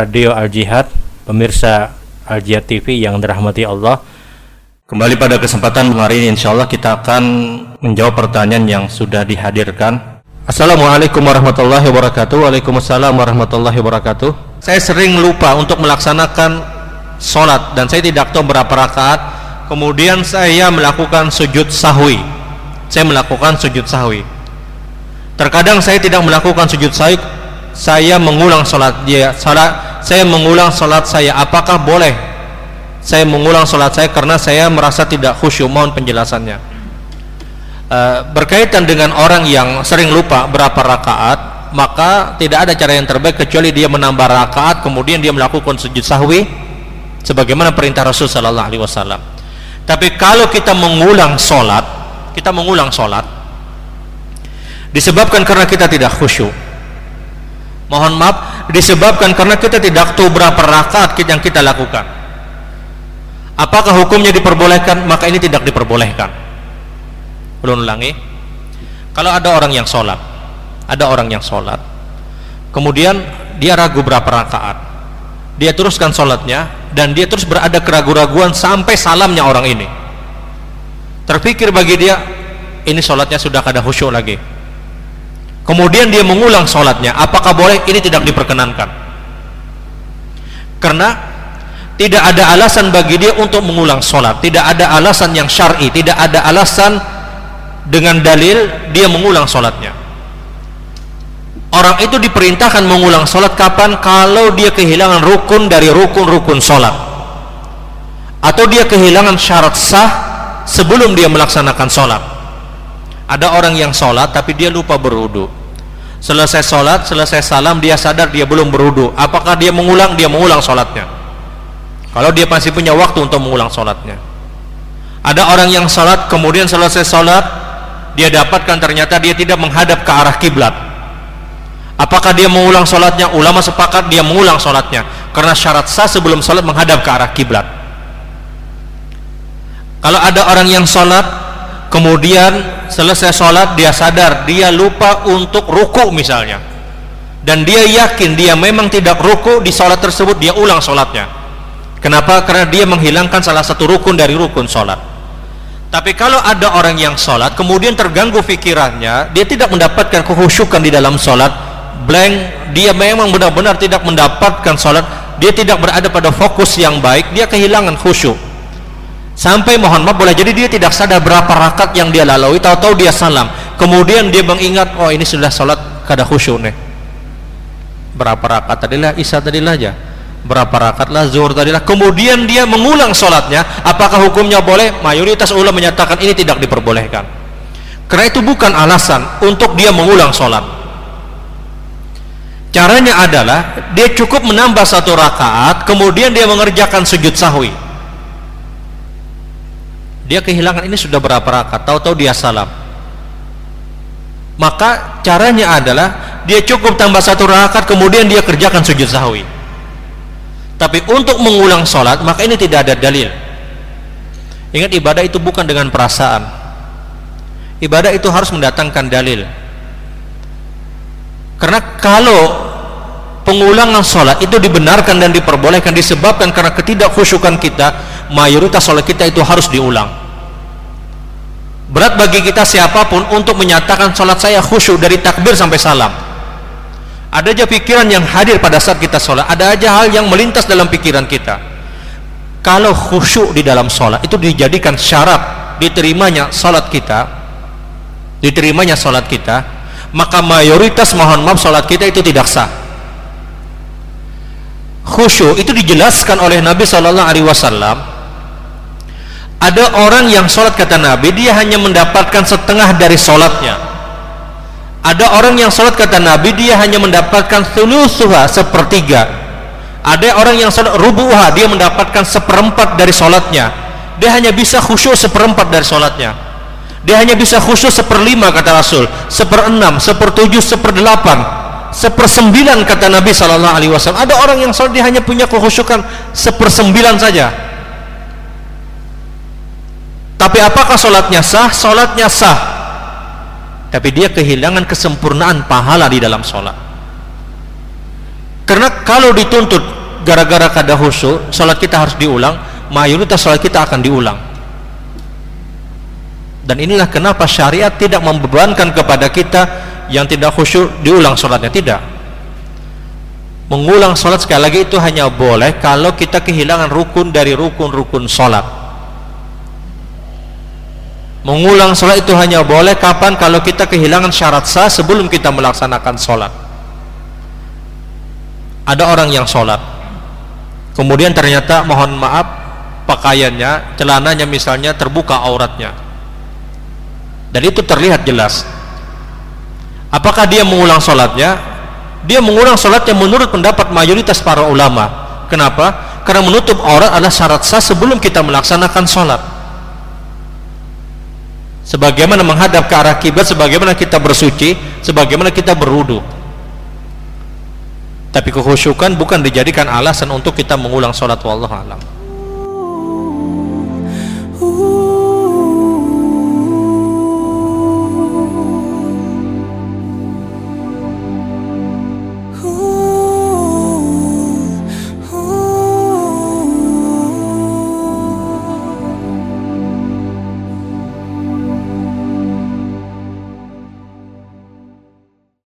Radio Al Jihad, pemirsa Al Jihad TV yang dirahmati Allah. Kembali pada kesempatan hari ini insya Allah kita akan menjawab pertanyaan yang sudah dihadirkan. Assalamualaikum warahmatullahi wabarakatuh. Waalaikumsalam warahmatullahi wabarakatuh. Saya sering lupa untuk melaksanakan sholat dan saya tidak tahu berapa rakaat. Kemudian saya melakukan sujud sahwi. Saya melakukan sujud sahwi. Terkadang saya tidak melakukan sujud sahwi saya mengulang sholat dia salat saya mengulang sholat saya. Apakah boleh? Saya mengulang sholat saya karena saya merasa tidak khusyuk. Mohon penjelasannya. Uh, berkaitan dengan orang yang sering lupa berapa rakaat maka tidak ada cara yang terbaik kecuali dia menambah rakaat kemudian dia melakukan sujud sahwi sebagaimana perintah Rasul Sallallahu Alaihi Wasallam. Tapi kalau kita mengulang sholat kita mengulang sholat disebabkan karena kita tidak khusyuk mohon maaf disebabkan karena kita tidak tahu berapa rakaat yang kita lakukan. Apakah hukumnya diperbolehkan? Maka ini tidak diperbolehkan. Belum ulangi. Kalau ada orang yang sholat ada orang yang sholat kemudian dia ragu berapa rakaat dia teruskan sholatnya dan dia terus berada keraguan-raguan sampai salamnya orang ini. Terpikir bagi dia ini sholatnya sudah kada khusyuk lagi kemudian dia mengulang sholatnya. Apakah boleh? Ini tidak diperkenankan. Karena tidak ada alasan bagi dia untuk mengulang sholat. Tidak ada alasan yang syar'i. Tidak ada alasan dengan dalil dia mengulang sholatnya. Orang itu diperintahkan mengulang sholat kapan? Kalau dia kehilangan rukun dari rukun-rukun sholat. Atau dia kehilangan syarat sah sebelum dia melaksanakan sholat. Ada orang yang sholat tapi dia lupa berwudu selesai sholat selesai salam dia sadar dia belum berwudu. Apakah dia mengulang? Dia mengulang sholatnya. Kalau dia masih punya waktu untuk mengulang sholatnya. Ada orang yang sholat kemudian selesai sholat dia dapatkan ternyata dia tidak menghadap ke arah kiblat. Apakah dia mengulang sholatnya? Ulama sepakat dia mengulang sholatnya. Karena syarat sah sebelum sholat menghadap ke arah kiblat. Kalau ada orang yang sholat kemudian selesai sholat dia sadar dia lupa untuk ruku misalnya. Dan dia yakin dia memang tidak ruku di sholat tersebut dia ulang sholatnya. Kenapa? karena dia menghilangkan salah satu rukun dari rukun sholat. Tapi kalau ada orang yang sholat kemudian terganggu pikirannya dia tidak mendapatkan kehusukan di dalam sholat blank dia memang benar-benar tidak mendapatkan sholat dia tidak berada pada fokus yang baik dia kehilangan khusyuk sampai mohon maaf boleh jadi dia tidak sadar berapa rakaat yang dia lalui. Tahu-tahu dia salam. Kemudian dia mengingat oh ini sudah sholat kada khusyuk nih. Berapa rakaat tadilah? Isya tadilah aja. Berapa rakaat lah? Zuhur tadilah. Kemudian dia mengulang sholatnya. Apakah hukumnya boleh? Mayoritas ulama menyatakan ini tidak diperbolehkan. Karena itu bukan alasan untuk dia mengulang sholat. Caranya adalah dia cukup menambah satu rakaat kemudian dia mengerjakan sujud sahwi dia kehilangan ini sudah berapa rakaat? Tahu-tahu dia salam. Maka caranya adalah dia cukup tambah satu rakaat kemudian dia kerjakan sujud sahwi. Tapi untuk mengulang sholat maka ini tidak ada dalil. Ingat ibadah itu bukan dengan perasaan. Ibadah itu harus mendatangkan dalil. Karena kalau pengulangan sholat itu dibenarkan dan diperbolehkan disebabkan karena ketidakkhusyukan kita mayoritas sholat kita itu harus diulang berat bagi kita siapa pun untuk menyatakan sholat saya khusyuk dari takbir sampai salam. Ada aja pikiran yang hadir pada saat kita sholat ada aja hal yang melintas dalam pikiran kita. Kalau khusyuk di dalam sholat itu dijadikan syarat diterimanya sholat kita. Diterimanya sholat kita. Maka mayoritas mohon maaf sholat kita itu tidak sah. Khusyuk itu dijelaskan oleh Nabi Shallallahu Alaihi Wasallam ada orang yang sholat kata Nabi dia hanya mendapatkan setengah dari sholatnya. Ada orang yang sholat kata Nabi dia hanya mendapatkan sulusuha sepertiga. Ada orang yang sholat rubuha dia mendapatkan seperempat dari sholatnya. Dia hanya bisa khusyuk seperempat dari sholatnya. Dia hanya bisa khusyuk seperlima kata Rasul. Seperenam, sepertujuh, seperdelapan sepersembilan kata Nabi Wasallam. Ada orang yang sholat dia hanya punya kekhusyukan sepersembilan saja tapi apakah sholatnya sah? Sholatnya sah. Tapi dia kehilangan kesempurnaan pahala di dalam sholat. Karena kalau dituntut gara-gara kada khusyuk sholat kita harus diulang mayoritas sholat kita akan diulang. Dan inilah kenapa syariat tidak membebankan kepada kita yang tidak khusyuk diulang sholatnya. Tidak. Mengulang sholat sekali lagi itu hanya boleh kalau kita kehilangan rukun dari rukun-rukun sholat Mengulang sholat itu hanya boleh kapan kalau kita kehilangan syarat sah sebelum kita melaksanakan sholat. Ada orang yang sholat, kemudian ternyata mohon maaf pakaiannya, celananya misalnya terbuka auratnya, dan itu terlihat jelas. Apakah dia mengulang sholatnya? Dia mengulang sholatnya menurut pendapat mayoritas para ulama. Kenapa? Karena menutup aurat adalah syarat sah sebelum kita melaksanakan sholat sebagaimana menghadap ke arah kiblat sebagaimana kita bersuci sebagaimana kita berwudu. Tapi kehusukan bukan dijadikan alasan untuk kita mengulang sholat wallahu alam